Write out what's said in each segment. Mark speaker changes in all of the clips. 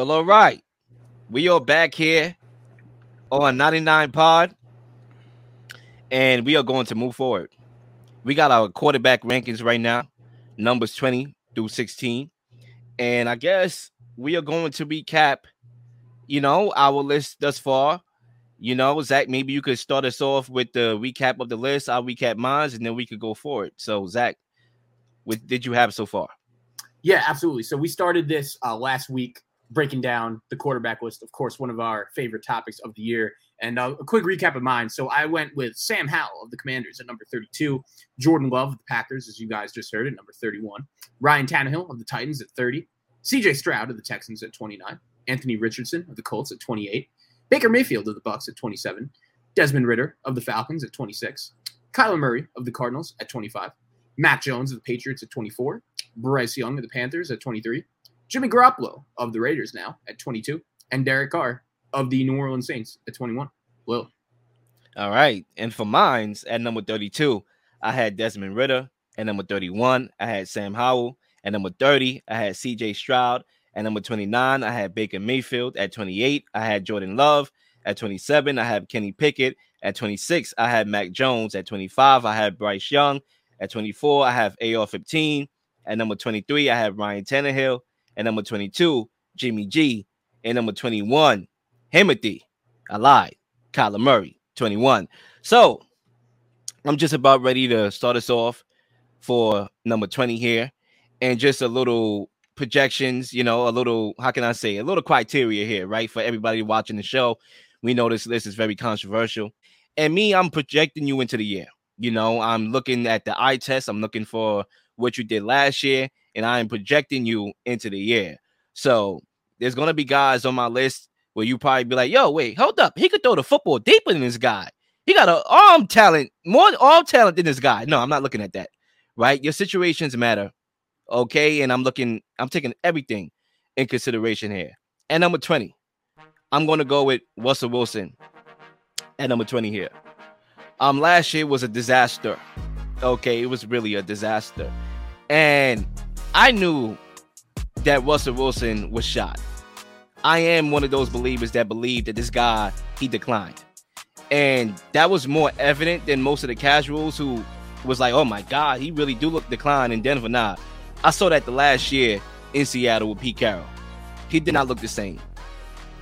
Speaker 1: Well, all right. We are back here on 99 Pod, and we are going to move forward. We got our quarterback rankings right now, numbers 20 through 16. And I guess we are going to recap, you know, our list thus far. You know, Zac, maybe you could start us off with the recap of the list. I'll recap mine, and then we could go forward. So, Zac, what did you have so far?
Speaker 2: Yeah, absolutely. So we started this uh, last week breaking down the quarterback list, of course, one of our favorite topics of the year. And uh, a quick recap of mine. So I went with Sam Howell of the Commanders at number 32, Jordan Love of the Packers, as you guys just heard, at number 31, Ryan Tannehill of the Titans at 30, CJ Stroud of the Texans at 29, Anthony Richardson of the Colts at 28, Baker Mayfield of the Bucs at 27, Desmond Ridder of the Falcons at 26, Kyler Murray of the Cardinals at 25, Mac Jones of the Patriots at 24, Bryce Young of the Panthers at 23, Jimmy Garoppolo of the Raiders now at 22, and Derek Carr of the New Orleans Saints at 21. Will.
Speaker 1: All right. And for mines at number 32, I had Desmond Ridder. At number 31, I had Sam Howell. And number 30, I had CJ Stroud. And number 29, I had Baker Mayfield. At 28, I had Jordan Love. At 27, I have Kenny Pickett. At 26, I had Mac Jones. At 25, I had Bryce Young. At 24, I have AR 15. At number 23, I have Ryan Tannehill. At number 22, Jimmy G. And number 21, Timothy. I lied. Kyler Murray, 21. So I'm just about ready to start us off for number 20 here. And just a little projections, you know, a little, how can I say, a little criteria here, right? For everybody watching the show. We know this list is very controversial. And me, I'm projecting you into the year. You know, I'm looking at the eye test, I'm looking for what you did last year, and I am projecting you into the year. So there's gonna be guys on my list where you probably be like, yo, wait, hold up. He could throw the football deeper than this guy. He got an arm talent, more arm talent than this guy. No, I'm not looking at that. Right? Your situations matter. Okay. And I'm looking, I'm taking everything in consideration here. And number 20, I'm to go with Russell Wilson at number 20 here. Um, last year was a disaster. Okay, it was really a disaster. And I knew that Russell Wilson was shot. I am one of those believers that believe that this guy he declined, and that was more evident than most of the casuals who was like, "Oh my God, he really do look decline in Denver." Nah, I saw that the last year in Seattle with Pete Carroll, he did not look the same,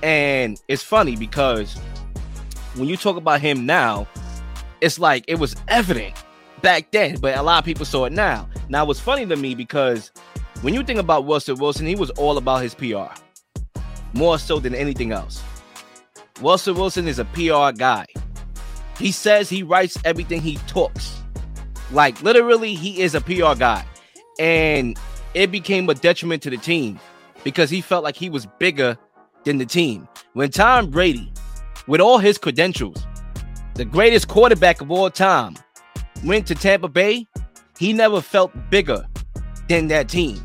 Speaker 1: and it's funny because when you talk about him now, it's like it was evident back then, but a lot of people saw it now. Now, it's funny to me because when you think about Russell Wilson, he was all about his PR more so than anything else. Russell Wilson is a PR guy. He says he writes everything he talks. Like literally, he is a PR guy. And it became a detriment to the team because he felt like he was bigger than the team. When Tom Brady, with all his credentials, the greatest quarterback of all time, went to Tampa Bay, he never felt bigger than that team.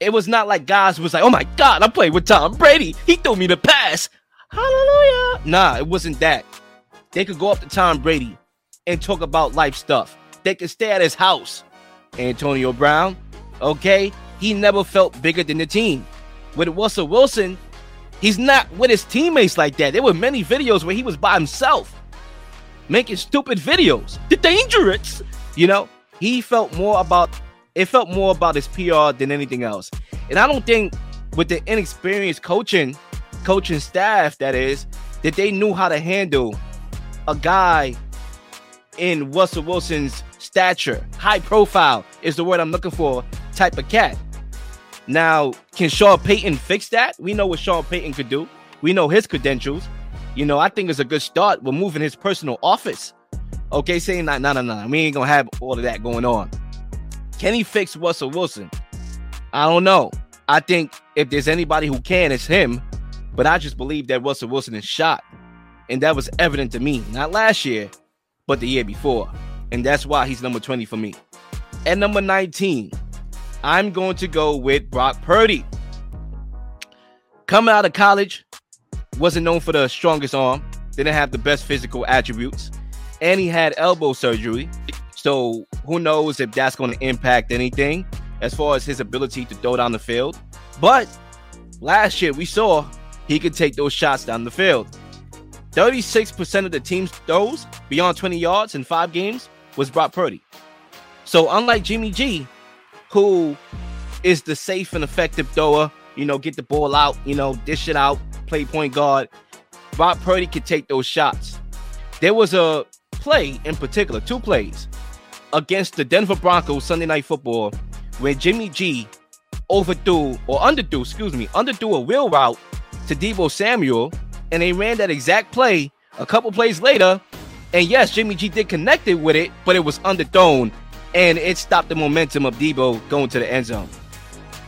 Speaker 1: It was not like guys was like, oh my God, I'm playing with Tom Brady. He threw me the pass. Hallelujah. Nah, it wasn't that. They could go up to Tom Brady and talk about life stuff. They could stay at his house. Antonio Brown, okay, he never felt bigger than the team. With Russell Wilson, he's not with his teammates like that. There were many videos where he was by himself making stupid videos. The dangerous, you know, he felt more about it felt more about his PR than anything else. And I don't think with the inexperienced coaching, coaching staff that is, that they knew how to handle a guy in Russell Wilson's stature, high profile is the word I'm looking for, type of cat. Now, can Sean Payton fix that? We know what Sean Payton could do. We know his credentials. You know, I think it's a good start. We're moving his personal office. Okay, saying that, no, no, no, we ain't gonna have all of that going on. Can he fix Russell Wilson? I don't know. I think if there's anybody who can, it's him. But I just believe that Russell Wilson is shot. And that was evident to me, not last year, but the year before. And that's why he's number 20 for me. At number 19, I'm going to go with Brock Purdy. Coming out of college, wasn't known for the strongest arm, didn't have the best physical attributes, and he had elbow surgery. So who knows if that's going to impact anything as far as his ability to throw down the field. But last year we saw he could take those shots down the field. 36% of the team's throws beyond 20 yards in five games was Brock Purdy. So unlike Jimmy G, who is the safe and effective thrower, you know, get the ball out, you know, dish it out, play point guard, Brock Purdy could take those shots. There was a play in particular, two plays against the Denver Broncos Sunday Night Football, where Jimmy G overthrew or underthrew, excuse me, underthrew a wheel route to Deebo Samuel, and they ran that exact play a couple plays later. And yes, Jimmy G did connect it with it, but it was underthrown, and it stopped the momentum of Deebo going to the end zone.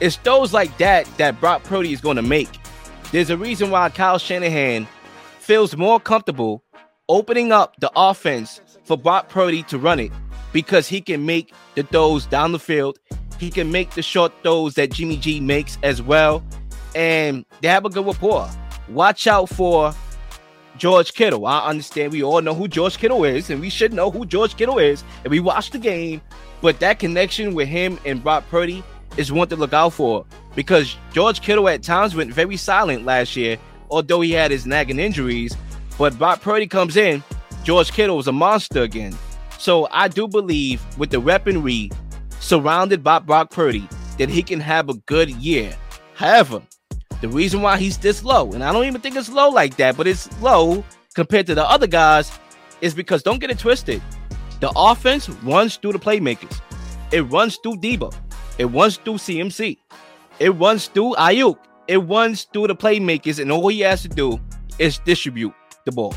Speaker 1: It's those like that that Brock Purdy is going to make. There's a reason why Kyle Shanahan feels more comfortable opening up the offense for Brock Purdy to run it because he can make the throws down the field. He can make the short throws that Jimmy G makes as well. And they have a good rapport. Watch out for George Kittle. I understand we all know who George Kittle is, and we should know who George Kittle is, and we watched the game. But that connection with him and Brock Purdy is one to look out for because George Kittle at times went very silent last year, although he had his nagging injuries. But Brock Purdy comes in, George Kittle was a monster again. So I do believe with the weaponry surrounded by Brock Purdy that he can have a good year. However, the reason why he's this low, and I don't even think it's low like that, but it's low compared to the other guys, is because don't get it twisted. The offense runs through the playmakers. It runs through Deebo. It runs through CMC. It runs through Aiyuk. It runs through the playmakers, and all he has to do is distribute the ball.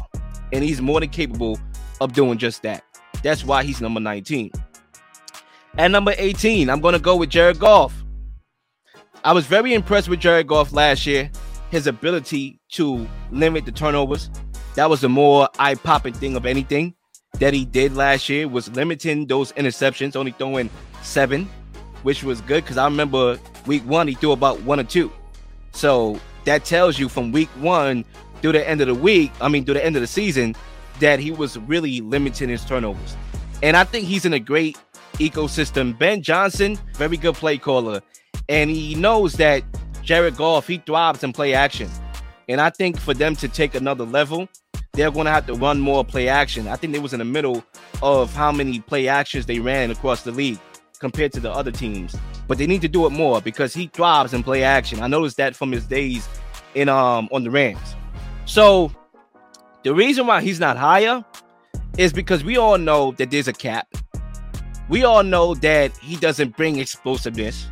Speaker 1: And he's more than capable of doing just that. That's why he's number 19. At number 18, I'm going to go with Jared Goff. I was very impressed with Jared Goff last year. His ability to limit the turnovers. That was the more eye popping thing of anything that he did last year was limiting those interceptions, only throwing seven, which was good because I remember week one he threw about one or two. So that tells you from week one through the end of the week, I mean through the end of the season, that he was really limiting his turnovers. And I think he's in a great ecosystem. Ben Johnson, very good play caller. And he knows that Jared Goff, he thrives in play action. And I think for them to take another level, they're going to have to run more play action. I think they was in the middle of how many play actions they ran across the league compared to the other teams. But they need to do it more because he thrives in play action. I noticed that from his days in um on the Rams. So the reason why he's not higher is because we all know that there's a cap. We all know that he doesn't bring explosiveness.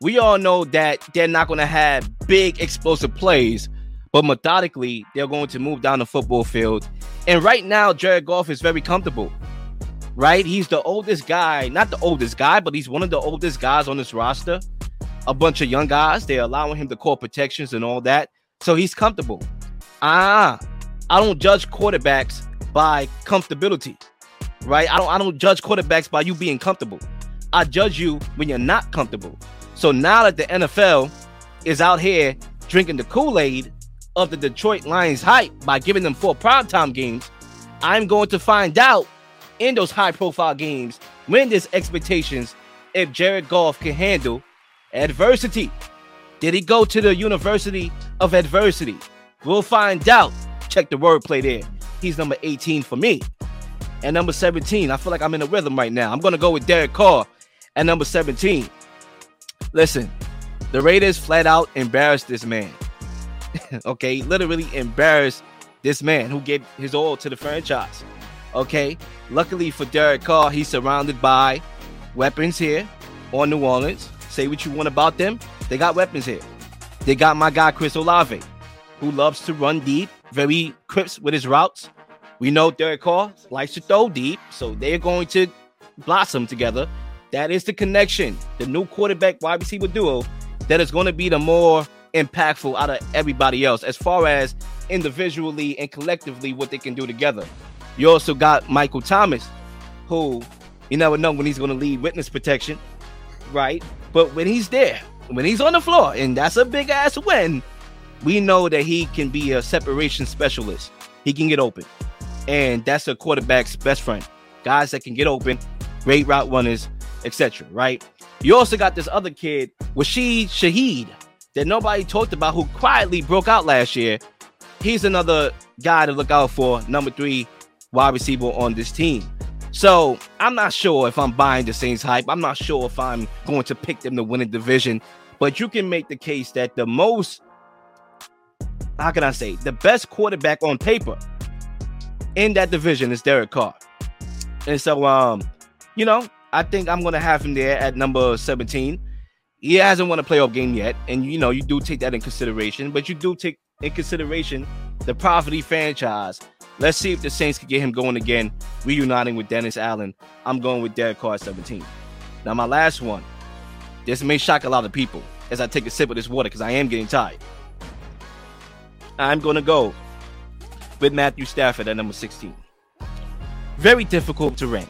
Speaker 1: We all know that they're not going to have big explosive plays, but methodically they're going to move down the football field. And right now, Jared Goff is very comfortable. Right? He's the oldest guy, not the oldest guy, but he's one of the oldest guys on this roster. A bunch of young guys, they're allowing him to call protections and all that. So he's comfortable. Ah, I don't judge quarterbacks by comfortability, right? I don't I don't judge quarterbacks by you being comfortable. I judge you when you're not comfortable. So now that the NFL is out here drinking the Kool-Aid of the Detroit Lions hype by giving them four primetime games, I'm going to find out in those high-profile games when there's expectations if Jared Goff can handle adversity. Did he go to the University of Adversity? We'll find out Check the wordplay there. He's number 18 for me. And number 17, I feel like I'm in a rhythm right now. I'm going to go with Derek Carr at number 17. Listen, the Raiders flat out embarrassed this man. okay, literally embarrassed this man who gave his all to the franchise. Okay, luckily for Derek Carr, he's surrounded by weapons here on New Orleans. Say what you want about them, they got weapons here. They got my guy Chris Olave, who loves to run deep very crisp with his routes. We know Derek Carr likes to throw deep, so they're going to blossom together. That is the connection, the new quarterback wide receiver duo that is going to be the more impactful out of everybody else as far as individually and collectively what they can do together. You also got Michael Thomas, who you never know when he's going to lead witness protection, right? But when he's there, when he's on the floor, and that's a big ass win, we know that he can be a separation specialist. He can get open. And that's a quarterback's best friend. Guys that can get open, great route runners, etc. Right? You also got this other kid, Rashid Shaheed, that nobody talked about who quietly broke out last year. He's another guy to look out for, number three wide receiver on this team. So I'm not sure if I'm buying the Saints hype. I'm not sure if I'm going to pick them to win a division, but you can make the case that the most, how can I say, the best quarterback on paper in that division is Derek Carr. And so, um, you know, I think I'm gonna have him there at number 17. He hasn't won a playoff game yet, and you know, you do take that in consideration, but you do take in consideration the property franchise. Let's see if the Saints can get him going again, reuniting with Dennis Allen. I'm going with Derek Carr 17. Now, my last one. This may shock a lot of people as I take a sip of this water because I am getting tired. I'm going to go with Matthew Stafford at number 16. Very difficult to rank.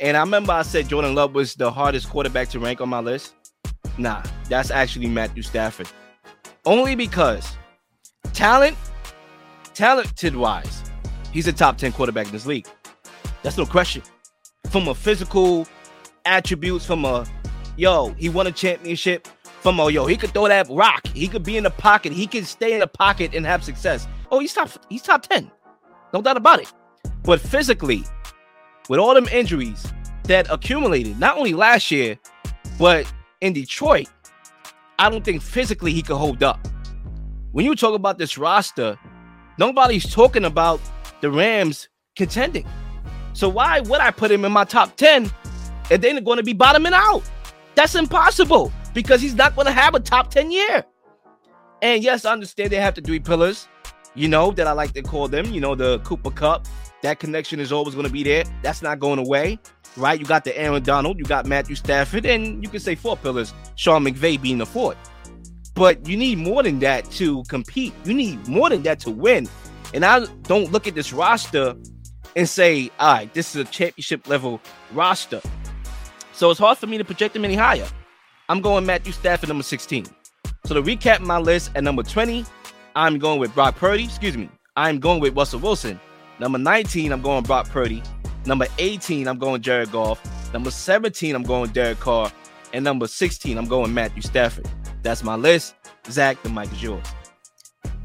Speaker 1: And I remember I said Jordan Love was the hardest quarterback to rank on my list. Nah, that's actually Matthew Stafford. Only because talent, talented wise, he's a top 10 quarterback in this league. That's no question. From a physical attributes, from a yo, he won a championship. From a yo, he could throw that rock. He could be in the pocket. He could stay in the pocket and have success. Oh, he's top, he's top 10. No doubt about it. But physically, with all them injuries that accumulated, not only last year, but in Detroit, I don't think physically he could hold up. When you talk about this roster, nobody's talking about the Rams contending. So why would I put him in my top 10 and then going to be bottoming out? That's impossible because he's not going to have a top 10 year. And yes, I understand they have the three pillars, you know, that I like to call them, you know, the Cooper Kupp. That connection is always going to be there. That's not going away, right? You got the Aaron Donald, you got Matthew Stafford, and you can say four pillars, Sean McVay being the fourth. But you need more than that to compete. You need more than that to win. And I don't look at this roster and say, all right, this is a championship level roster. So it's hard for me to project them any higher. I'm going Matthew Stafford, number 16. So to recap my list at number 20, I'm going with Brock Purdy. Excuse me. I'm going with Russell Wilson. Number 19, I'm going Brock Purdy. Number 18, I'm going Jared Goff. Number 17, I'm going Derek Carr. And number 16, I'm going Matthew Stafford. That's my list. Zac, the mic is yours.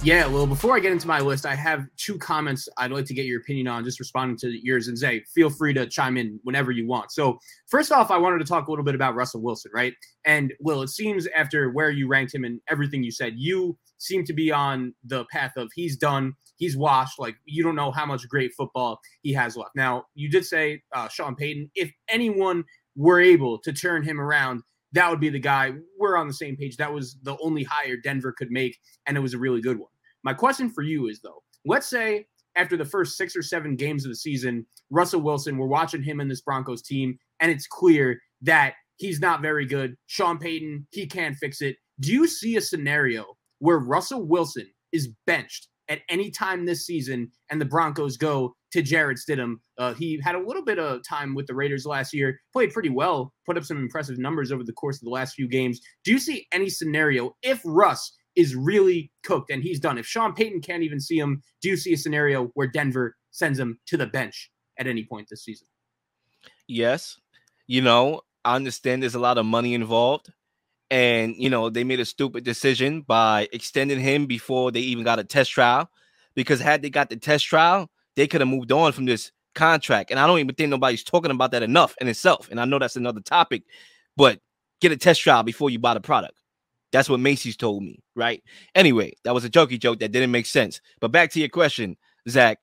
Speaker 2: Yeah, well, before I get into my list, I have two comments I'd like to get your opinion on, just responding to yours. And Zay, feel free to chime in whenever you want. So, first off, I wanted to talk a little bit about Russell Wilson, right? And, Will, it seems after where you ranked him and everything you said, you seem to be on the path of he's done, he's washed. Like, you don't know how much great football he has left. Now, you did say uh, Sean Payton. If anyone were able to turn him around, that would be the guy. We're on the same page. That was the only hire Denver could make, and it was a really good one. My question for you is though, let's say after the first six or seven games of the season, Russell Wilson, we're watching him in this Broncos team, and it's clear that he's not very good. Sean Payton, he can't fix it. Do you see a scenario where Russell Wilson is benched at any time this season and the Broncos go to Jarrett Stidham. Uh, he had a little bit of time with the Raiders last year, played pretty well, put up some impressive numbers over the course of the last few games. Do you see any scenario if Russ is really cooked and he's done? If Sean Payton can't even see him, do you see a scenario where Denver sends him to the bench at any point this season?
Speaker 1: Yes. You know, I understand there's a lot of money involved. And, you know, they made a stupid decision by extending him before they even got a test trial. Because had they got the test trial, they could have moved on from this contract. And I don't even think nobody's talking about that enough in itself. And I know that's another topic, but get a test trial before you buy the product. That's what Macy's told me, right? Anyway, that was a jokey joke that didn't make sense. But back to your question, Zac.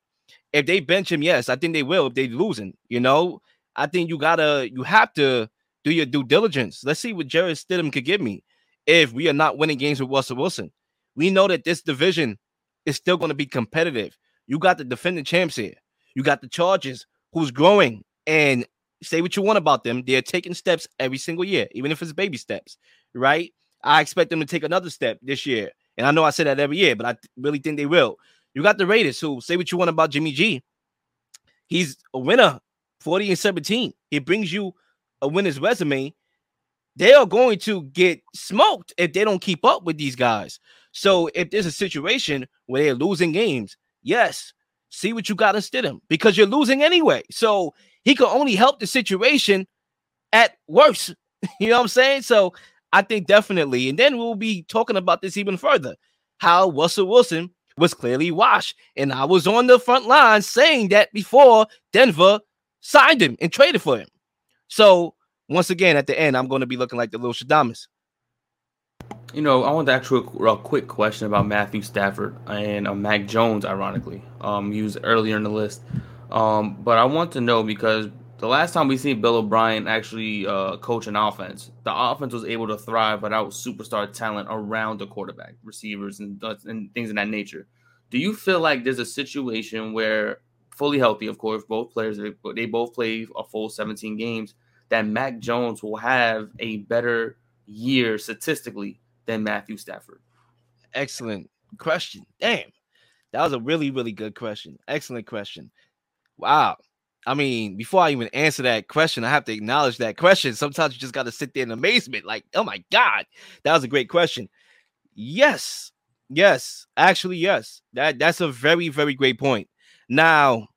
Speaker 1: If they bench him, yes, I think they will if they're losing. You know, I think you gotta, you have to do your due diligence. Let's see what Jarrett Stidham could give me if we are not winning games with Russell Wilson. We know that this division is still going to be competitive. You got the defending champs here. You got the Chargers, who's growing. And say what you want about them. They're taking steps every single year, even if it's baby steps, right? I expect them to take another step this year. And I know I say that every year, but I really think they will. You got the Raiders, who say what you want about Jimmy G. He's a winner, 40 and 17. He brings you a winner's resume, they are going to get smoked if they don't keep up with these guys. So if there's a situation where they're losing games, yes, see what you got in Stidham because you're losing anyway. So he could only help the situation at worst. you know what I'm saying? So I think definitely. And then we'll be talking about this even further. How Russell Wilson was clearly washed. And I was on the front line saying that before Denver signed him and traded for him. So once again, at the end, I'm going to be looking like the little Shadamas.
Speaker 3: You know, I want to ask you a, a quick question about Matthew Stafford and uh, Mac Jones, ironically. Um, used earlier in the list. Um, but I want to know because the last time we seen Bill O'Brien actually uh, coach an offense, the offense was able to thrive without superstar talent around the quarterback, receivers, and, and things of that nature. Do you feel like there's a situation where, fully healthy, of course, both players they both play a full 17 games, that Mac Jones will have a better year statistically than Matthew Stafford?
Speaker 1: Excellent question. Damn, that was a really really good question. Excellent question. Wow. I mean, before I even answer that question, I have to acknowledge that question. Sometimes you just got to sit there in amazement, like, oh my God, that was a great question. Yes, yes, actually, yes. That that's a very, very great point. Now,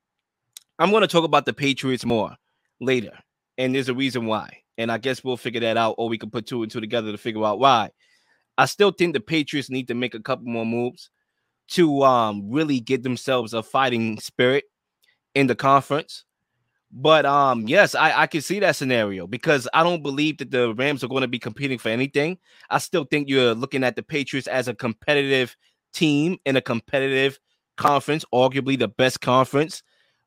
Speaker 1: I'm to talk about the Patriots more later, and there's a reason why. And I guess we'll figure that out, or we can put two and two together to figure out why. I still think the Patriots need to make a couple more moves to um really get themselves a fighting spirit in the conference. But um, yes, I, I can see that scenario because I don't believe that the Rams are going to be competing for anything. I still think you're looking at the Patriots as a competitive team in a competitive conference, arguably the best conference.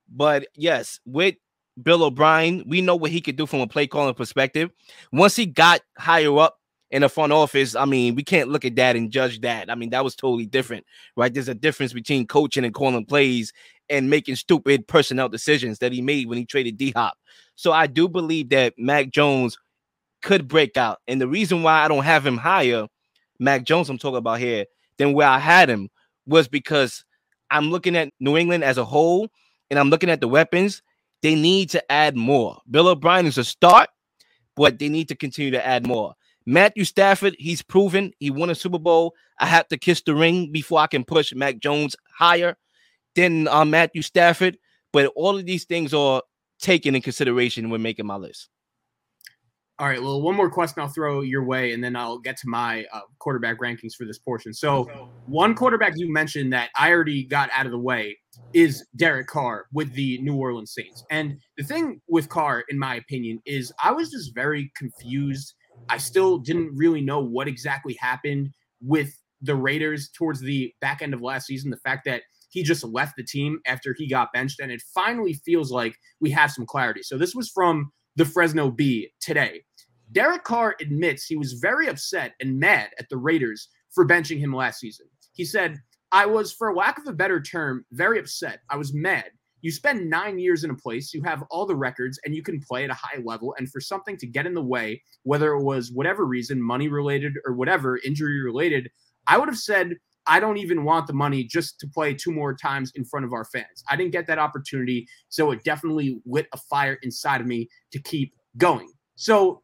Speaker 1: But yes, with Bill O'Brien, we know what he could do from a play calling perspective. Once he got higher up in the front office, I mean, we can't look at that and judge that. I mean, that was totally different, right? There's a difference between coaching and calling plays and making stupid personnel decisions that he made when he traded D Hop. So I do believe that Mac Jones could break out. And the reason why I don't have him higher, Mac Jones, I'm talking about here, than where I had him was because I'm looking at New England as a whole and I'm looking at the weapons. They need to add more. Bill O'Brien is a start, but they need to continue to add more. Matthew Stafford, he's proven he won a Super Bowl. I have to kiss the ring before I can push Mac Jones higher than uh, Matthew Stafford. But all of these things are taken in consideration when making my list.
Speaker 2: All right. Well, one more question I'll throw your way, and then I'll get to my uh, quarterback rankings for this portion. So, one quarterback you mentioned that I already got out of the way is Derek Carr with the New Orleans Saints. And the thing with Carr, in my opinion, is I was just very confused. I still didn't really know what exactly happened with the Raiders towards the back end of last season. The fact that he just left the team after he got benched, and it finally feels like we have some clarity. So this was from the Fresno Bee today. Derek Carr admits he was very upset and mad at the Raiders for benching him last season. He said, I was, for lack of a better term, very upset. I was mad. You spend nine years in a place, you have all the records, and you can play at a high level. And for something to get in the way, whether it was whatever reason, money related or whatever, injury related, I would have said, I don't even want the money just to play two more times in front of our fans. I didn't get that opportunity. So it definitely lit a fire inside of me to keep going. So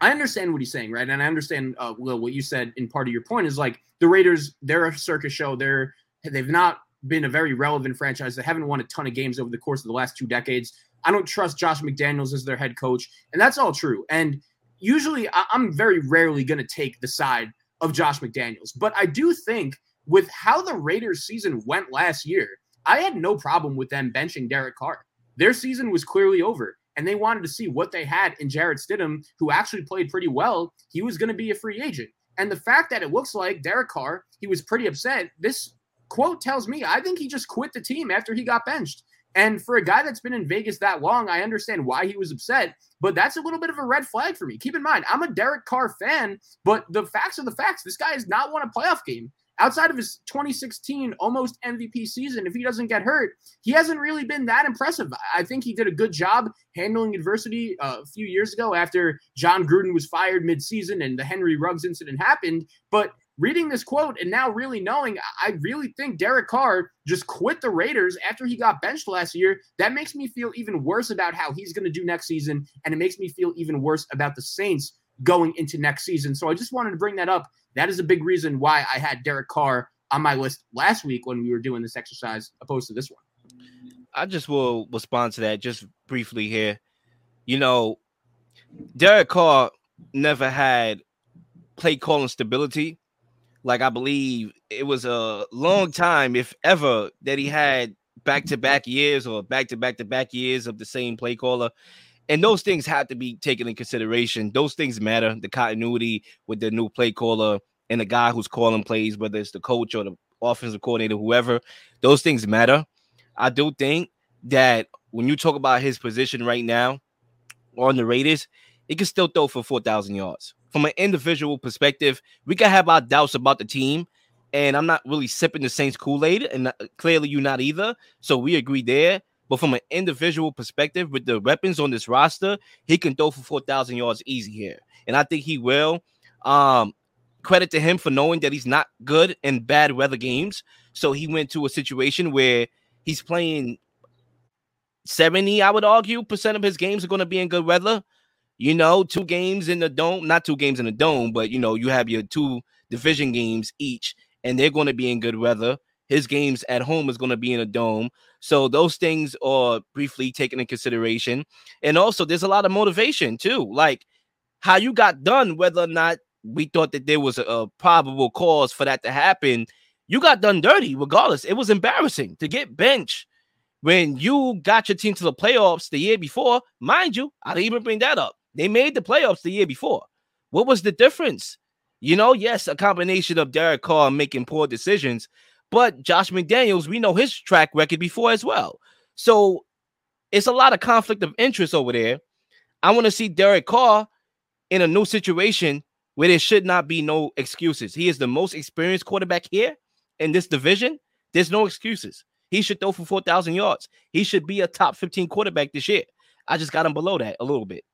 Speaker 2: I understand what he's saying, right? And I understand, uh, Will, what you said in part of your point is like the Raiders, they're a circus show. They're, they've not been a very relevant franchise. They haven't won a ton of games over the course of the last two decades. I don't trust Josh McDaniels as their head coach. And that's all true. And usually I- I'm very rarely going to take the side of Josh McDaniels. But I do think with how the Raiders season went last year, I had no problem with them benching Derek Carr. Their season was clearly over, and they wanted to see what they had in Jarrett Stidham, who actually played pretty well. He was going to be a free agent. And the fact that it looks like Derek Carr, he was pretty upset. This quote tells me I think he just quit the team after he got benched. And for a guy that's been in Vegas that long, I understand why he was upset, but that's a little bit of a red flag for me. Keep in mind, I'm a Derek Carr fan, but the facts are the facts. This guy has not won a playoff game. Outside of his 2016 almost MVP season, if he doesn't get hurt, he hasn't really been that impressive. I think he did a good job handling adversity uh, a few years ago after Jon Gruden was fired midseason and the Henry Ruggs incident happened. But reading this quote and now really knowing, I really think Derek Carr just quit the Raiders after he got benched last year. That makes me feel even worse about how he's going to do next season. And it makes me feel even worse about the Saints going into next season. So I just wanted to bring that up. That is a big reason why I had Derek Carr on my list last week when we were doing this exercise opposed to this one.
Speaker 1: I just will respond to that just briefly here. You know, Derek Carr never had play calling stability. Like I believe it was a long mm. time, if ever, that he mm-hmm. had back to back years or back to back to back years of the same play caller. And those things have to be taken in consideration. Those things matter. The continuity with the new play caller and the guy who's calling plays, whether it's the coach or the offensive coordinator, whoever, those things matter. I do think that when you talk about his position right now on the Raiders, he can still throw for 4,000 yards. From an individual perspective, we can have our doubts about the team, and I'm not really sipping the Saints Kool Aid, and clearly you're not either. So we agree there. But from an individual perspective, with the weapons on this roster, he can throw for 4,000 yards easy here. And I think he will. Um, credit to him for knowing that he's not good in bad weather games. So he went to a situation where he's playing 70, I would argue, percent of his games are going to be in good weather. You know, two games in the dome, not two games in the dome, but you know, you have your two division games each, and they're going to be in good weather. His games at home is going to be in a dome. So those things are briefly taken in consideration. And also, there's a lot of motivation too. Like how you got done, whether or not we thought that there was a, a probable cause for that to happen, you got done dirty regardless. It was embarrassing to get benched when you got your team to the playoffs the year before. Mind you, I didn't even bring that up. They made the playoffs the year before. What was the difference? You know, yes, a combination of Derek Carr making poor decisions, but Josh McDaniels, we know his track record before as well. So it's a lot of conflict of interest over there. I want to see Derek Carr in a new situation where there should not be no excuses. He is the most experienced quarterback here in this division. There's no excuses. He should throw for 4,000 yards. He should be a top 15 quarterback this year. I just got him below that a little bit.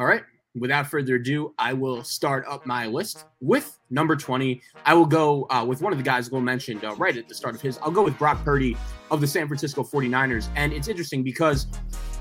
Speaker 2: All right. Without further ado, I will start up my list with number 20. I will go uh, with one of the guys Will mentioned uh, right at the start of his. I'll go with Brock Purdy of the San Francisco 49ers. And it's interesting because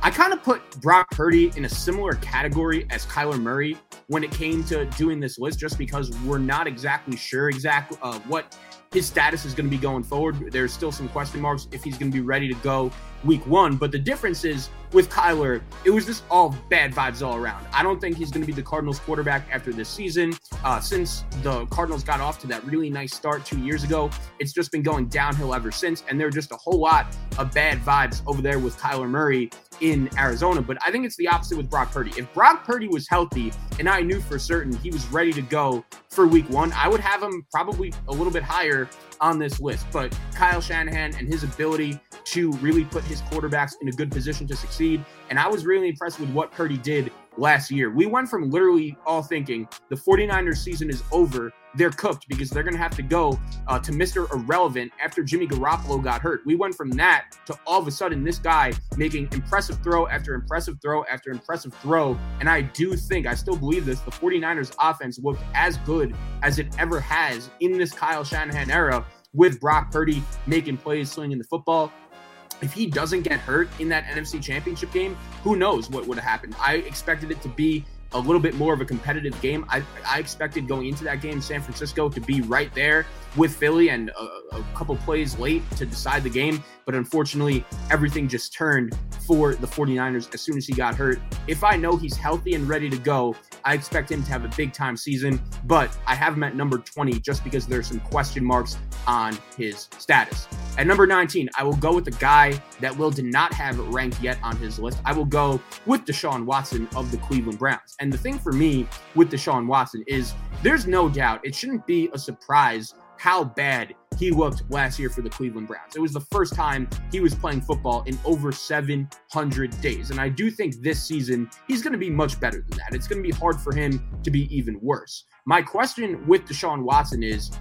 Speaker 2: I kind of put Brock Purdy in a similar category as Kyler Murray when it came to doing this list, just because we're not exactly sure exactly uh, what his status is going to be going forward. There's still some question marks if he's going to be ready to go week one. But the difference is with Kyler, it was just all bad vibes all around. I don't think he's going to be the Cardinals quarterback after this season. Uh, since the Cardinals got off to that really nice start two years ago, it's just been going downhill ever since. And there are just a whole lot of bad vibes over there with Kyler Murray in Arizona. But I think it's the opposite with Brock Purdy. If Brock Purdy was healthy and I knew for certain he was ready to go for week one, I would have him probably a little bit higher on this list. But Kyle Shanahan and his ability to really put his quarterbacks in a good position to succeed. And I was really impressed with what Purdy did last year. We went from literally all thinking the 49ers season is over. They're cooked because they're going to have to go uh, to Mr. Irrelevant after Jimmy Garoppolo got hurt. We went from that to all of a sudden this guy making impressive throw after impressive throw after impressive throw. And I do think, I still believe this, the 49ers offense looked as good as it ever has in this Kyle Shanahan era with Brock Purdy making plays, swinging the football if he doesn't get hurt in that NFC championship game, who knows what would have happened? I expected it to be a little bit more of a competitive game. I, I expected going into that game, San Francisco to be right there with Philly and a, a, couple plays late to decide the game. But unfortunately, everything just turned for the 49ers as soon as he got hurt. If I know he's healthy and ready to go, I expect him to have a big time season. But I have him at number 20 just because there's some question marks on his status. At number 19, I will go with the guy that Will did not have ranked yet on his list. I will go with Deshaun Watson of the Cleveland Browns. And the thing for me with Deshaun Watson is there's no doubt it shouldn't be a surprise how bad he looked last year for the Cleveland Browns. It was the first time he was playing football in over 700 days. And I do think this season he's going to be much better than that. It's going to be hard for him to be even worse. My question with Deshaun Watson is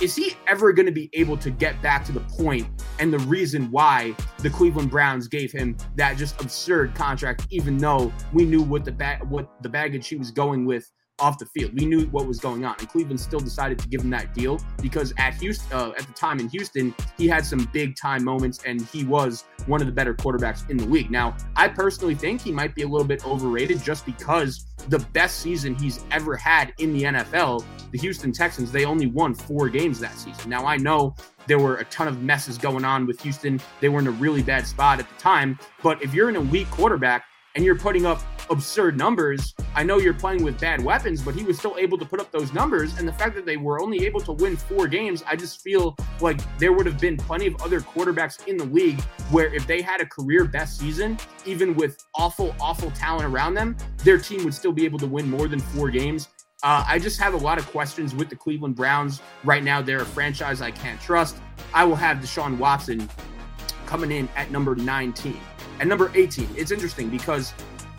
Speaker 2: is he ever going to be able to get back to the point and the reason why the Cleveland Browns gave him that just absurd contract, even though we knew what the bag what the baggage he was going with off the field. We knew what was going on, and Cleveland still decided to give him that deal because at Houston, uh, at the time in Houston, he had some big time moments, and he was one of the better quarterbacks in the league. Now, I personally think he might be a little bit overrated just because the best season he's ever had in the NFL, the Houston Texans, they only won four games that season. Now, I know there were a ton of messes going on with Houston. They were in a really bad spot at the time, but if you're in a weak quarterback and you're putting up absurd numbers. I know you're playing with bad weapons, but he was still able to put up those numbers. And the fact that they were only able to win four games, I just feel like there would have been plenty of other quarterbacks in the league where if they had a career best season, even with awful, awful talent around them, their team would still be able to win more than four games. Uh, I just have a lot of questions with the Cleveland Browns right now. They're a franchise I can't trust. I will have Deshaun Watson coming in at number 19. At number 18, it's interesting because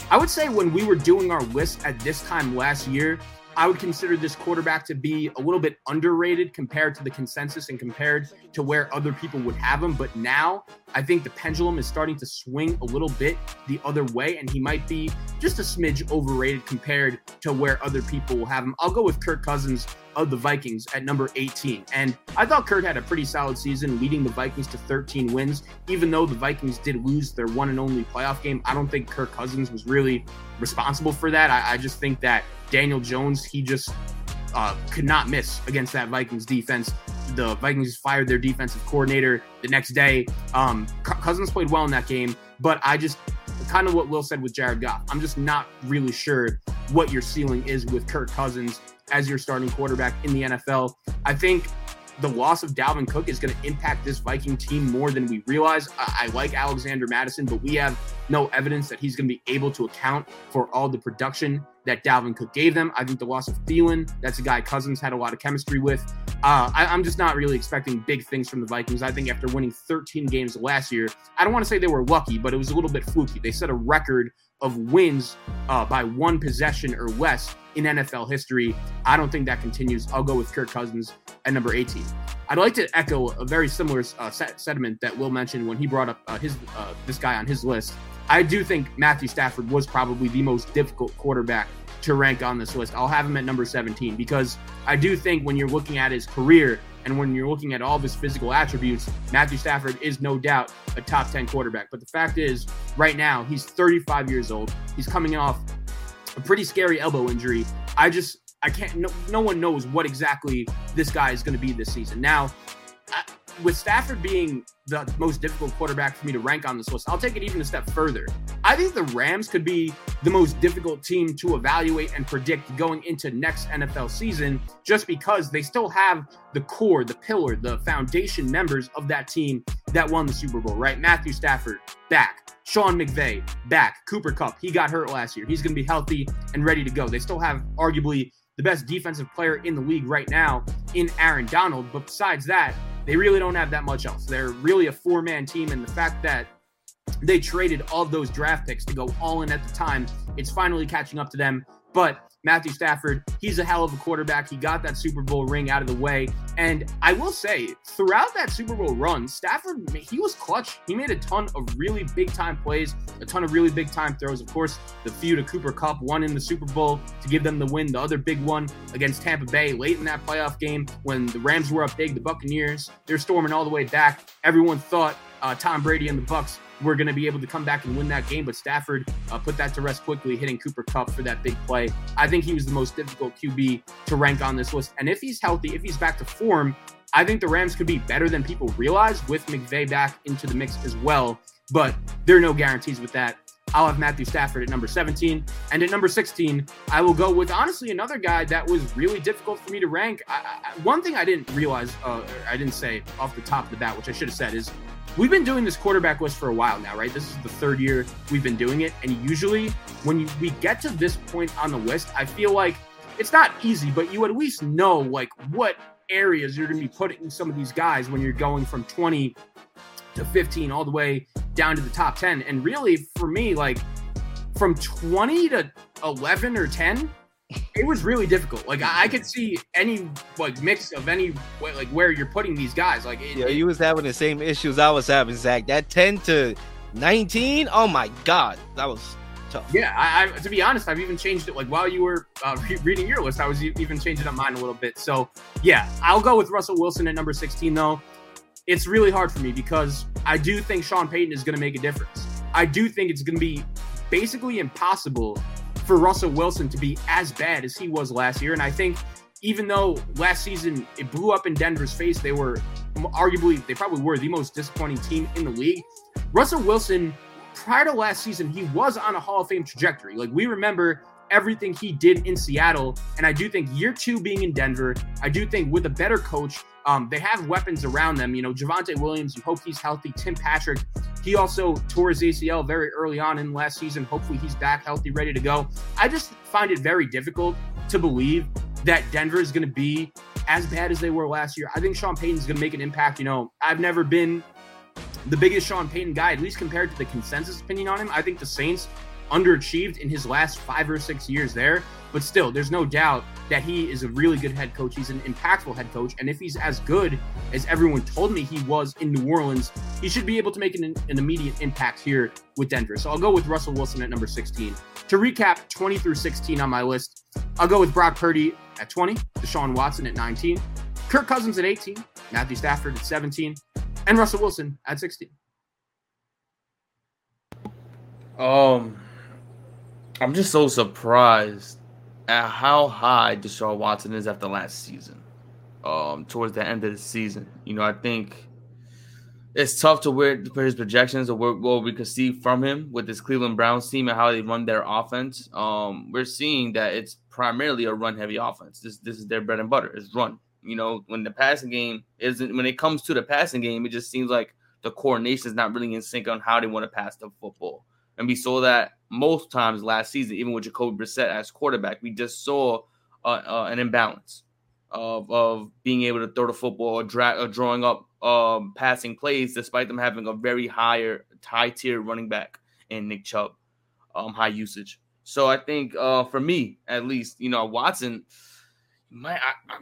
Speaker 2: I would say when we were doing our list at this time last year, I would consider this quarterback to be a little bit underrated compared to the consensus and compared to where other people would have him. But now I think the pendulum is starting to swing a little bit the other way, and he might be just a smidge overrated compared to where other people will have him. I'll go with Kirk Cousins of the Vikings at number 18. And I thought Kirk had a pretty solid season, leading the Vikings to 13 wins. Even though the Vikings did lose their one and only playoff game, I don't think Kirk Cousins was really responsible for that. I, I just think that Daniel Jones, he just uh, could not miss against that Vikings defense. The Vikings fired their defensive coordinator the next day. Um, Cousins played well in that game, but I just kind of what Will said with Jared Goff. I'm just not really sure what your ceiling is with Kirk Cousins as your starting quarterback in the NFL. I think the loss of Dalvin Cook is going to impact this Viking team more than we realize. I, I, like Alexander Mattison, but we have no evidence that he's going to be able to account for all the production that Dalvin Cook gave them. I think the loss of Thielen, that's a guy Cousins had a lot of chemistry with. Uh, I, I'm just not really expecting big things from the Vikings. I think after winning 13 games last year, I don't want to say they were lucky, but it was a little bit fluky. They set a record of wins uh, by one possession or less in NFL history. I don't think that continues. I'll go with Kirk Cousins at number 18. I'd like to echo a very similar uh, sentiment that Will mentioned when he brought up uh, his uh, this guy on his list. I do think Matthew Stafford was probably the most difficult quarterback to rank on this list. I'll have him at number 17 because I do think when you're looking at his career and when you're looking at all of his physical attributes, Matthew Stafford is no doubt a top 10 quarterback. But the fact is, right now, he's 35 years old. He's coming off a pretty scary elbow injury. I just, I can't, no, no one knows what exactly this guy is going to be this season. Now, with Stafford being the most difficult quarterback for me to rank on this list, I'll take it even a step further. I think the Rams could be the most difficult team to evaluate and predict going into next NFL season just because they still have the core, the pillar, the foundation members of that team that won the Super Bowl, right? Matthew Stafford back. Sean McVay back. Cooper Kupp, he got hurt last year. He's going to be healthy and ready to go. They still have arguably the best defensive player in the league right now in Aaron Donald. But besides that, they really don't have that much else. They're really a four man team. And the fact that they traded all those draft picks to go all in at the time, it's finally catching up to them. But Matthew Stafford, he's a hell of a quarterback. He got that Super Bowl ring out of the way. And I will say, throughout that Super Bowl run, Stafford, he was clutch. He made a ton of really big time plays, a ton of really big time throws. Of course, the few to Cooper Kupp, one in the Super Bowl to give them the win. The other big one against Tampa Bay late in that playoff game when the Rams were up big, the Buccaneers, they're storming all the way back. Everyone thought uh, Tom Brady and the Bucs were going to be able to come back and win that game. But Stafford uh, put that to rest quickly, hitting Cooper Kupp for that big play. I think he was the most difficult QB to rank on this list. And if he's healthy, if he's back to form, I think the Rams could be better than people realize with McVay back into the mix as well. But there are no guarantees with that. I'll have Matthew Stafford at number 17. And at number 16, I will go with honestly another guy that was really difficult for me to rank. I, I, one thing I didn't realize, uh, I didn't say off the top of the bat, which I should have said, is we've been doing this quarterback list for a while now, right? This is the third year we've been doing it. And usually when you, we get to this point on the list, I feel like it's not easy, but you at least know like what areas you're going to be putting some of these guys when you're going from 20 to 15 all the way down to the top 10. And really for me, like from 20 to 11 or 10, it was really difficult. Like I, could see any like mix of any like where you're putting these guys. Like
Speaker 1: it, yeah, you was having the same issues I was having, Zac. That ten to nineteen. Oh my god, that was tough.
Speaker 2: Yeah, I, I to be honest, I've even changed it. Like while you were uh, re- reading your list, I was even changing up mine a little bit. So yeah, I'll go with Russell Wilson at number sixteen though. It's really hard for me because I do think Sean Payton is going to make a difference. I do think it's going to be basically impossible for Russell Wilson to be as bad as he was last year. And I think even though last season it blew up in Denver's face, they were arguably, they probably were the most disappointing team in the league. Russell Wilson prior to last season, he was on a Hall of Fame trajectory. Like we remember everything he did in Seattle. And I do think year two being in Denver, I do think with a better coach, um, they have weapons around them. You know, Javonte Williams, you hope he's healthy. Tim Patrick, he also tore his ACL very early on in last season. Hopefully he's back healthy, ready to go. I just find it very difficult to believe that Denver is going to be as bad as they were last year. I think Sean Payton's going to make an impact. You know, I've never been the biggest Sean Payton guy, at least compared to the consensus opinion on him. I think the Saints underachieved in his last five or six years there. But still, there's no doubt that he is a really good head coach. He's an impactful head coach. And if he's as good as everyone told me he was in New Orleans, he should be able to make an, an immediate impact here with Denver. So I'll go with Russell Wilson at number 16. To recap 20 through 16 on my list, I'll go with Brock Purdy at 20, Deshaun Watson at 19, Kirk Cousins at 18, Matthew Stafford at 17, and Russell Wilson at 16.
Speaker 3: Um, I'm just so surprised at how high Deshaun Watson is after last season. Um, towards the end of the season, you know, I think it's tough to where for his projections or what we could see from him with this Cleveland Browns team and how they run their offense. Um, we're seeing that it's primarily a run heavy offense. This this is their bread and butter. Is run. You know, when the passing game isn't when it comes to the passing game, it just seems like the coordination is not really in sync on how they want to pass the football. And we saw that most times last season, even with Jacoby Brissett as quarterback. We just saw uh, uh, an imbalance of, of being able to throw the football or, dra- or drawing up um, passing plays, despite them having a very higher, high tier running back in Nick Chubb, um, high usage. So I think uh, for me, at least, you know, Watson might I,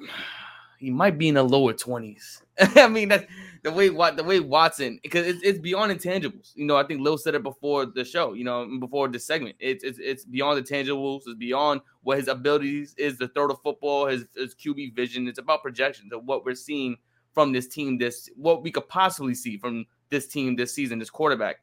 Speaker 3: he might be in the lower twenties. I mean, that the way the way Watson because it's, it's beyond intangibles. You know, I think Leel said it before the show. You know, before the segment, it's it's, it's beyond the tangibles. It's beyond what his abilities is to throw the football, his his QB vision. It's about projections of what we're seeing from this team. This what we could possibly see from this team this season, this quarterback.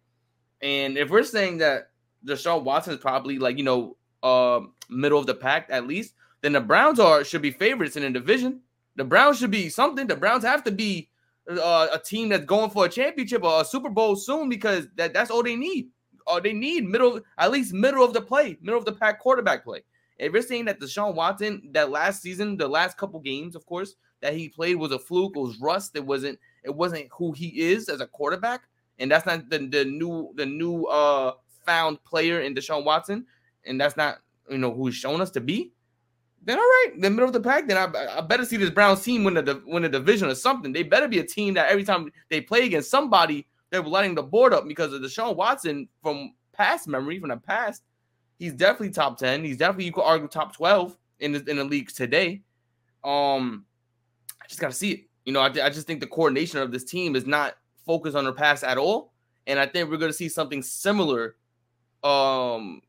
Speaker 3: And if we're saying that Deshaun Watson is probably like you know uh, middle of the pack at least, then the Browns are should be favorites in the division. The Browns should be something. The Browns have to be uh, a team that's going for a championship or a Super Bowl soon because that, that's all they need. Uh, they need middle, at least middle of the play, middle of the pack quarterback play. If you're saying that Deshaun Watson, that last season, the last couple games, of course, that he played was a fluke, it was rust. It wasn't, it wasn't who he is as a quarterback, and that's not the, the new, the new uh found player in Deshaun Watson, and that's not you know who he's shown us to be then all right, the middle of the pack. Then I, I better see this Browns team win the win a division or something. They better be a team that every time they play against somebody, they're letting the board up because of Deshaun Watson from past memory, from the past. He's definitely top ten. He's definitely you could argue top twelve in the in the leagues today. Um, I just got to see it. You know, I, I just think the coordination of this team is not focused on their pass at all, and I think we're to see something similar um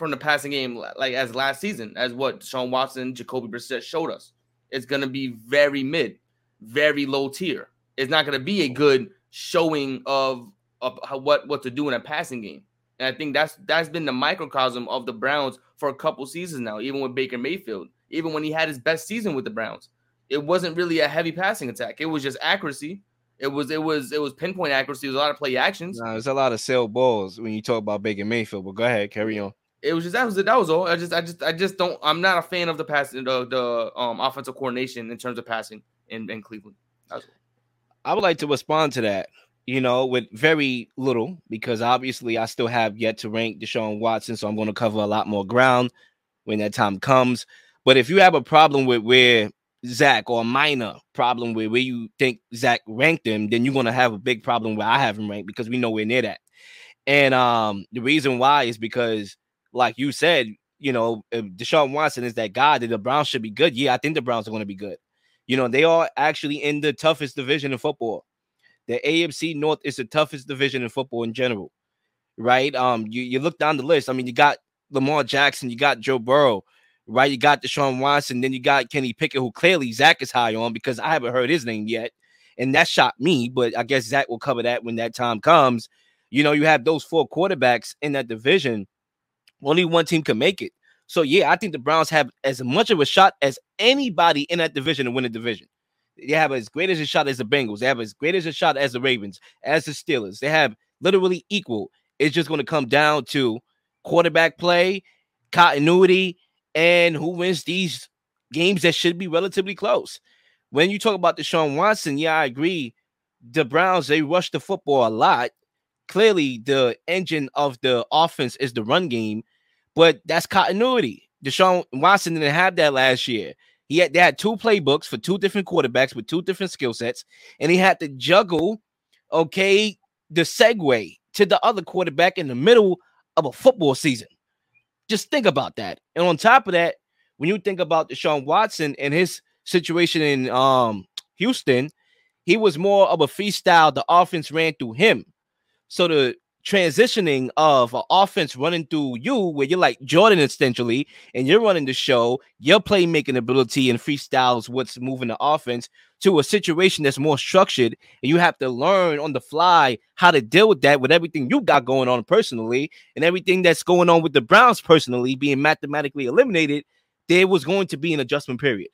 Speaker 3: from the passing game, like as last season, as what Sean Watson, Jacoby Brissett showed us. It's going to be very mid, very low tier. It's not going to be a good showing of, of what what to do in a passing game. And I think that's that's been the microcosm of the Browns for a couple seasons now, even with Baker Mayfield, even when he had his best season with the Browns. It wasn't really a heavy passing attack. It was just accuracy. It was it was it was pinpoint accuracy. It was a lot of play actions.
Speaker 1: No, there's a lot of sell balls when you talk about Baker Mayfield. But go ahead, carry on
Speaker 3: it was just that was it. That was all. I just, I just, I just don't. I'm not a fan of the passing, the the um offensive coordination in terms of passing in, in Cleveland.
Speaker 1: I would like to respond to that. You know, with very little because obviously I still have yet to rank Deshaun Watson, so I'm going to cover a lot more ground when that time comes. But if you have a problem with where Zac or a minor problem with where you think Zac ranked him, then you're going to have a big problem where I have him ranked because we know we're near that. And um, the reason why is because like you said, you know, Deshaun Watson is that guy that the Browns should be good. Yeah, I think the Browns are going to be good. You know, they are actually in the toughest division in football. The AFC North is the toughest division in football in general, right? Um, you, you look down the list. I mean, you got Lamar Jackson, you got Joe Burrow, right? You got Deshaun Watson, then you got Kenny Pickett, who clearly Zac is high on because I haven't heard his name yet, and that shocked me. But I guess Zac will cover that when that time comes. You know, you have those four quarterbacks in that division only one team can make it. So yeah, I think the Browns have as much of a shot as anybody in that division to win the division. They have as great as a shot as the Bengals. They have as great as a shot as the Ravens, as the Steelers. They have literally equal. It's just going to come down to quarterback play, continuity, and who wins these games that should be relatively close. When you talk about Deshaun Watson, yeah, I agree. The Browns, they rush the football a lot. Clearly, the engine of the offense is the run game, but that's continuity. Deshaun Watson didn't have that last year. He had they had two playbooks for two different quarterbacks with two different skill sets, and he had to juggle, okay, the segue to the other quarterback in the middle of a football season. Just think about that. And on top of that, when you think about Deshaun Watson and his situation in um Houston, he was more of a freestyle. The offense ran through him. So the transitioning of an offense running through you, where you're like Jordan essentially, and you're running the show, your playmaking ability and freestyles what's moving the offense to a situation that's more structured, and you have to learn on the fly how to deal with that with everything you got going on personally and everything that's going on with the Browns personally being mathematically eliminated. There was going to be an adjustment period.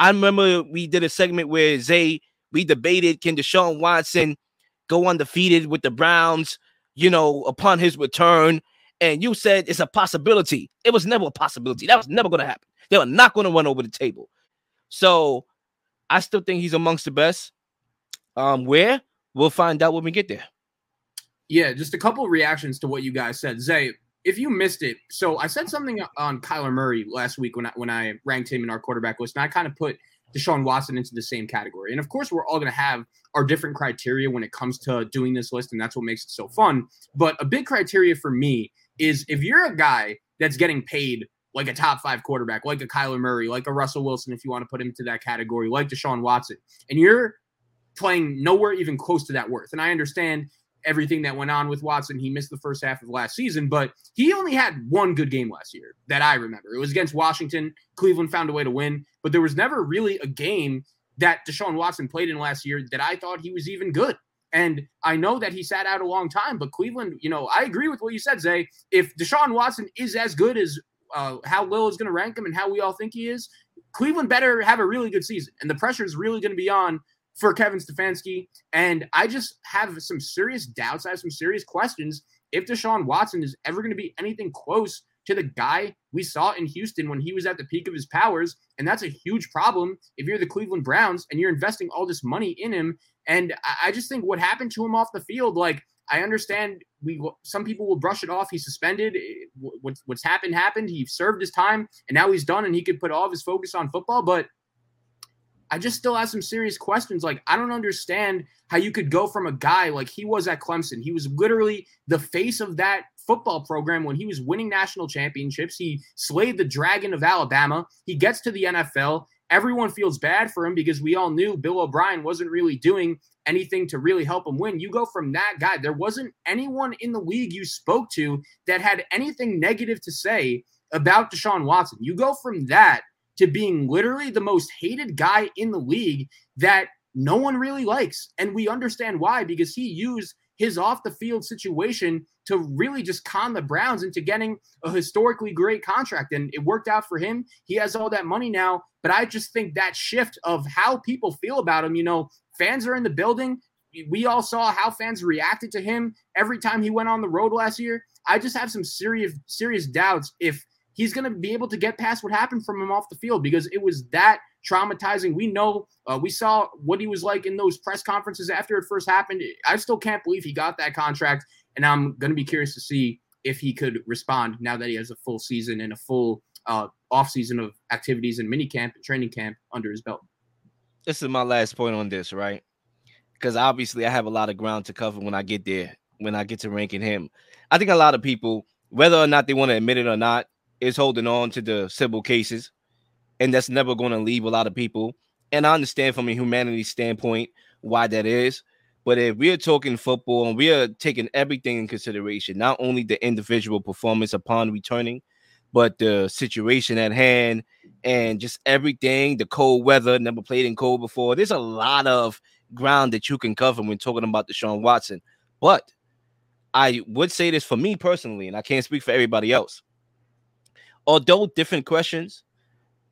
Speaker 1: I remember we did a segment where Zay we debated can Deshaun Watson go undefeated with the Browns you know, upon his return. And you said it's a possibility. It was never a possibility. That was never going to happen. They were not going to run over the table. So I still think he's amongst the best. Um, where we'll find out when we get there.
Speaker 2: Yeah, just a couple reactions to what you guys said. Zay, if you missed it, so I said something on Kyler Murray last week when I when I ranked him in our quarterback list, and I kind of put Deshaun Watson into the same category. And of course, we're all going to have our different criteria when it comes to doing this list, and that's what makes it so fun. But a big criteria for me is if you're a guy that's getting paid like a top five quarterback, like a Kyler Murray, like a Russell Wilson, if you want to put him into that category, like Deshaun Watson, and you're playing nowhere even close to that worth. And I understand everything that went on with Watson. He missed the first half of last season, but he only had one good game last year that I remember. It was against Washington. Cleveland found a way to win, but there was never really a game that Deshaun Watson played in last year that I thought he was even good. And I know that he sat out a long time, but Cleveland, you know, I agree with what you said, Zay. If Deshaun Watson is as good as uh, how Leel is going to rank him and how we all think he is, Cleveland better have a really good season. And the pressure is really going to be on for Kevin Stefanski. And I just have some serious doubts. I have some serious questions if Deshaun Watson is ever going to be anything close to the guy we saw in Houston when he was at the peak of his powers. And that's a huge problem if you're the Cleveland Browns and you're investing all this money in him. And I just think what happened to him off the field, like, I understand we some people will brush it off. He's suspended. Eh, what's what's happened happened. He served his time, and now he's done, and he could put all of his focus on football. But I just still have some serious questions. Like, I don't understand how you could go from a guy like he was at Clemson. He was literally the face of that football program when he was winning national championships. He slayed the dragon of Alabama. He gets to the NFL. Everyone feels bad for him because we all knew Bill O'Brien wasn't really doing anything to really help him win. You go from that guy, there wasn't anyone in the league you spoke to that had anything negative to say about Deshaun Watson. You go from that to being literally the most hated guy in the league that no one really likes. And we understand why, because he used his off the field situation to really just con the Browns into getting a historically great contract. And it worked out for him. He has all that money now. But I just think that shift of how people feel about him, you know, fans are in the building. We all saw how fans reacted to him every time he went on the road last year. I just have some serious serious doubts if he's going to be able to get past what happened from him off the field because it was that traumatizing. We know, uh, we saw what he was like in those press conferences after it first happened. I still can't believe he got that contract, and I'm going to be curious to see if he could respond now that he has a full season and a full uh, off season of activities and mini camp and training camp under his belt.
Speaker 1: This is my last point on this, right? Because obviously I have a lot of ground to cover when I get there, when I get to ranking him. I think a lot of people, whether or not they want to admit it or not, is holding on to the civil cases, and that's never going to leave a lot of people. And I understand from a humanity standpoint why that is. But if we're talking football and we are taking everything in consideration, not only the individual performance upon returning, but the situation at hand and just everything, the cold weather, never played in cold before. There's a lot of ground that you can cover when talking about Deshaun Watson. But I would say this for me personally, and I can't speak for everybody else although different questions,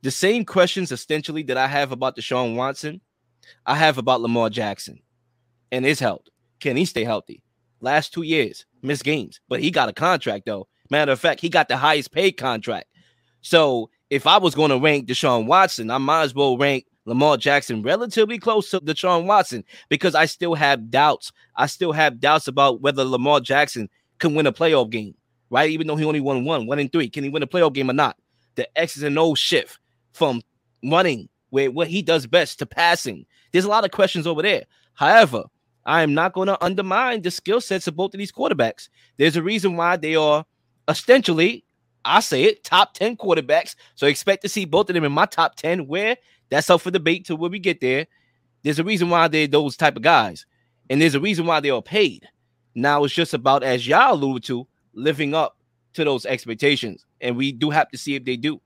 Speaker 1: the same questions essentially that I have about Deshaun Watson, I have about Lamar Jackson and his health. Can he stay healthy? Last two years, miss games, but he got a contract though. Matter of fact, he got the highest paid contract. So if I was going to rank Deshaun Watson, I might as well rank Lamar Jackson relatively close to Deshaun Watson because I still have doubts. I still have doubts about whether Lamar Jackson can win a playoff game, right? Even though he only won one, one and three, can he win a playoff game or not? The X's and O's shift from running where what he does best to passing. There's a lot of questions over there. However, I am not going to undermine the skill sets of both of these quarterbacks. There's a reason why they are ostensibly, I say it, top 10 quarterbacks. So expect to see both of them in my top 10, where that's up for debate till when we get there. There's a reason why they're those type of guys, and there's a reason why they are paid. Now it's just about, as y'all alluded to, living up to those expectations, and we do have to see if they do.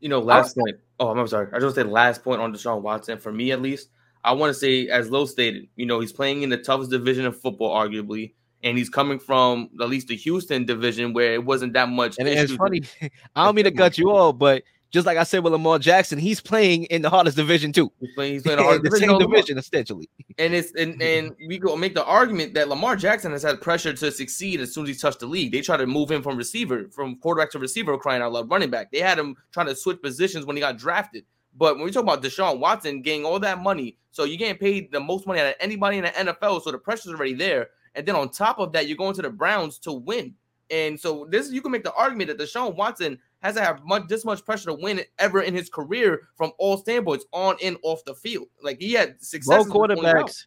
Speaker 3: You know, last point. Oh, I'm sorry. I just say last point on Deshaun Watson for me at least. I want to say, as Low stated, you know, he's playing in the toughest division of football, arguably, and he's coming from at least the Houston division where it wasn't that much.
Speaker 1: And it's funny. I don't mean to cut you off, but just like I said with Lamar Jackson, he's playing in the hardest division too.
Speaker 3: He's playing, he's playing the, hardest
Speaker 1: the
Speaker 3: division,
Speaker 1: same division essentially.
Speaker 3: And it's and, and we go make the argument that Lamar Jackson has had pressure to succeed as soon as he touched the league. They try to move him from receiver, from quarterback to receiver, crying out loud, running back. They had him trying to switch positions when he got drafted. But when we talk about Deshaun Watson getting all that money, so you're getting paid the most money out of anybody in the NFL, so the pressure's already there. And then on top of that, you're going to the Browns to win. And so this you can make the argument that Deshaun Watson hasn't had much this much pressure to win ever in his career from all standpoints, on and off the field. Like he had success.
Speaker 1: Both quarterbacks,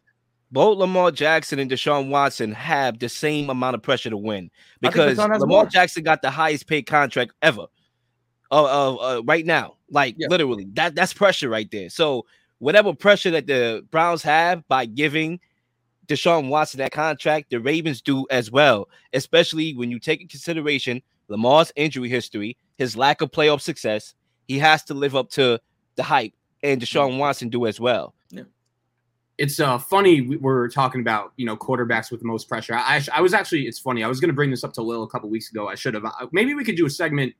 Speaker 1: both Lamar Jackson and Deshaun Watson have the same amount of pressure to win because Lamar more. Jackson got the highest paid contract ever. Uh, uh, uh right now, like yeah. literally, that that's pressure right there. So whatever pressure that the Browns have by giving Deshaun Watson that contract, the Ravens do as well, especially when you take in consideration Lamar's injury history, his lack of playoff success. He has to live up to the hype, and Deshaun Watson do as well.
Speaker 2: Yeah. It's uh, funny we're talking about you know quarterbacks with the most pressure. I, I was actually it's funny I was going to bring this up to Leel a couple weeks ago. I should have. Maybe we could do a segment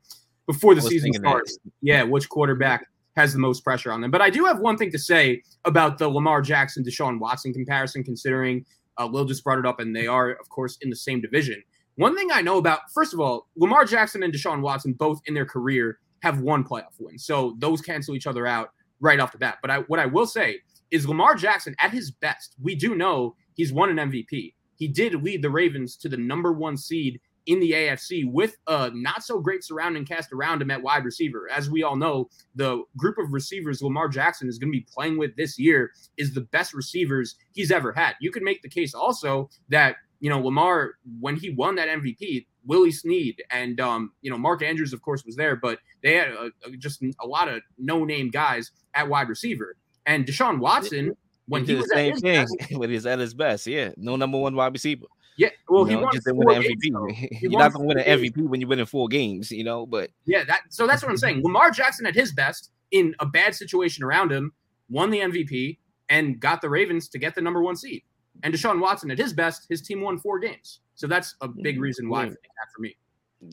Speaker 2: before the season starts. That. Yeah, which quarterback has the most pressure on them. But I do have one thing to say about the Lamar Jackson Deshaun Watson comparison, considering uh, Will just brought it up, and they are, of course, in the same division. One thing I know about, first of all, Lamar Jackson and Deshaun Watson both in their career have one playoff win, so those cancel each other out right off the bat. But I, what I will say is Lamar Jackson at his best, we do know he's won an MVP. He did lead the Ravens to the number one seed in the AFC with a not so great surrounding cast around him at wide receiver. As we all know, the group of receivers Lamar Jackson is going to be playing with this year is the best receivers he's ever had. You could make the case also that, you know, Lamar, when he won that MVP, Willie Snead and, um, you know, Mark Andrews, of course, was there, but they had a, a, just a lot of no name guys at wide receiver. And Deshaun Watson, when he, he was the same
Speaker 1: thing best, when he's at his best, yeah, no number one wide receiver.
Speaker 2: Yeah, well, you know, he won just didn't win an MVP.
Speaker 1: You're not gonna win an MVP when you win in four games, you know. But
Speaker 2: yeah, that so that's what I'm saying. Lamar Jackson at his best in a bad situation around him won the MVP and got the Ravens to get the number one seed. And Deshaun Watson at his best, his team won four games. So that's a big mm-hmm. reason why yeah. for me.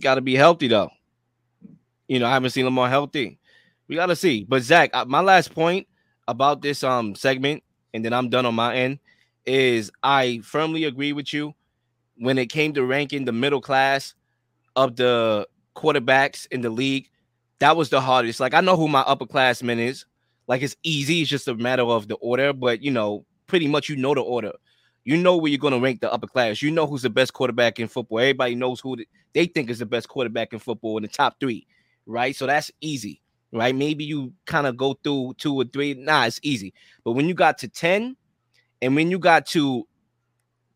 Speaker 1: Got to be healthy though. You know, I haven't seen Lamar healthy. We got to see. But Zac, my last point about this um segment, and then I'm done on my end, is I firmly agree with you when it came to ranking the middle class of the quarterbacks in the league, that was the hardest. Like I know who my upperclassman is. Like it's easy. It's just a matter of the order, but you know, pretty much you know the order. You know where you're going to rank the upper class. You know who's the best quarterback in football. Everybody knows who they think is the best quarterback in football in the top three, right? So that's easy, right? Maybe you kind of go through two or three. Nah, it's easy. But when you got to 10 and when you got to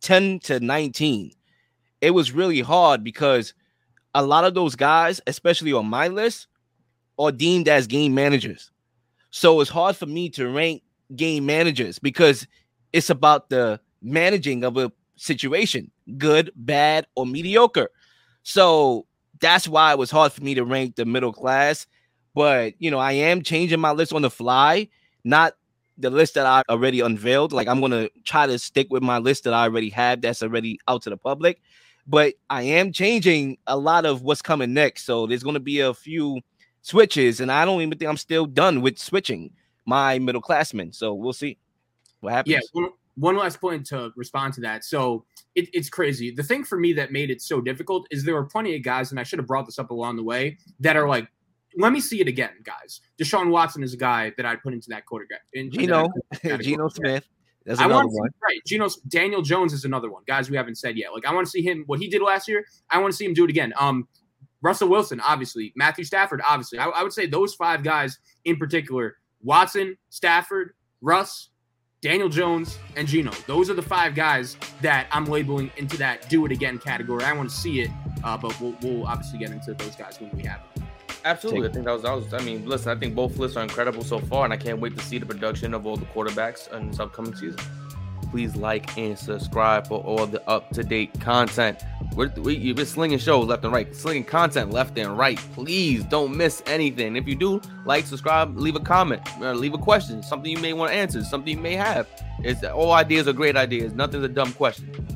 Speaker 1: 10 to 19, it was really hard because a lot of those guys, especially on my list, are deemed as game managers. So it's hard for me to rank game managers because it's about the managing of a situation, good, bad, or mediocre. So that's why it was hard for me to rank the middle class. But you know, I am changing my list on the fly, not the list that I already unveiled. Like I'm gonna try to stick with my list that I already have that's already out to the public. But I am changing a lot of what's coming next. So there's gonna be a few switches, and I don't even think I'm still done with switching my middle classmen. So we'll see what happens.
Speaker 2: Yeah, one last point to respond to that. So it, it's crazy. The thing for me that made it so difficult is there were plenty of guys, and I should have brought this up along the way, that are like, let me see it again, guys. Deshaun Watson is a guy that I'd put into that quarterback. In,
Speaker 1: Geno, Geno Smith. That's
Speaker 2: I
Speaker 1: another
Speaker 2: want to
Speaker 1: one.
Speaker 2: see, right. Geno Daniel Jones is another one. Guys, we haven't said yet. Like I want to see him what he did last year. I want to see him do it again. Um, Russell Wilson, obviously. Matthew Stafford, obviously. I, I would say those five guys in particular: Watson, Stafford, Russ, Daniel Jones, and Geno. Those are the five guys that I'm labeling into that do it again category. I want to see it, uh, but we'll, we'll obviously get into those guys when we have it.
Speaker 3: Absolutely. I think that was, that was, I mean, listen, I think both lists are incredible so far, and I can't wait to see the production of all the quarterbacks in this upcoming season. Please like and subscribe for all the up to date content. We're, we, you've been slinging shows left and right, slinging content left and right. Please don't miss anything. If you do, like, subscribe, leave a comment, uh, leave a question, something you may want to answer, something you may have. It's all ideas are great ideas. Nothing's a dumb question.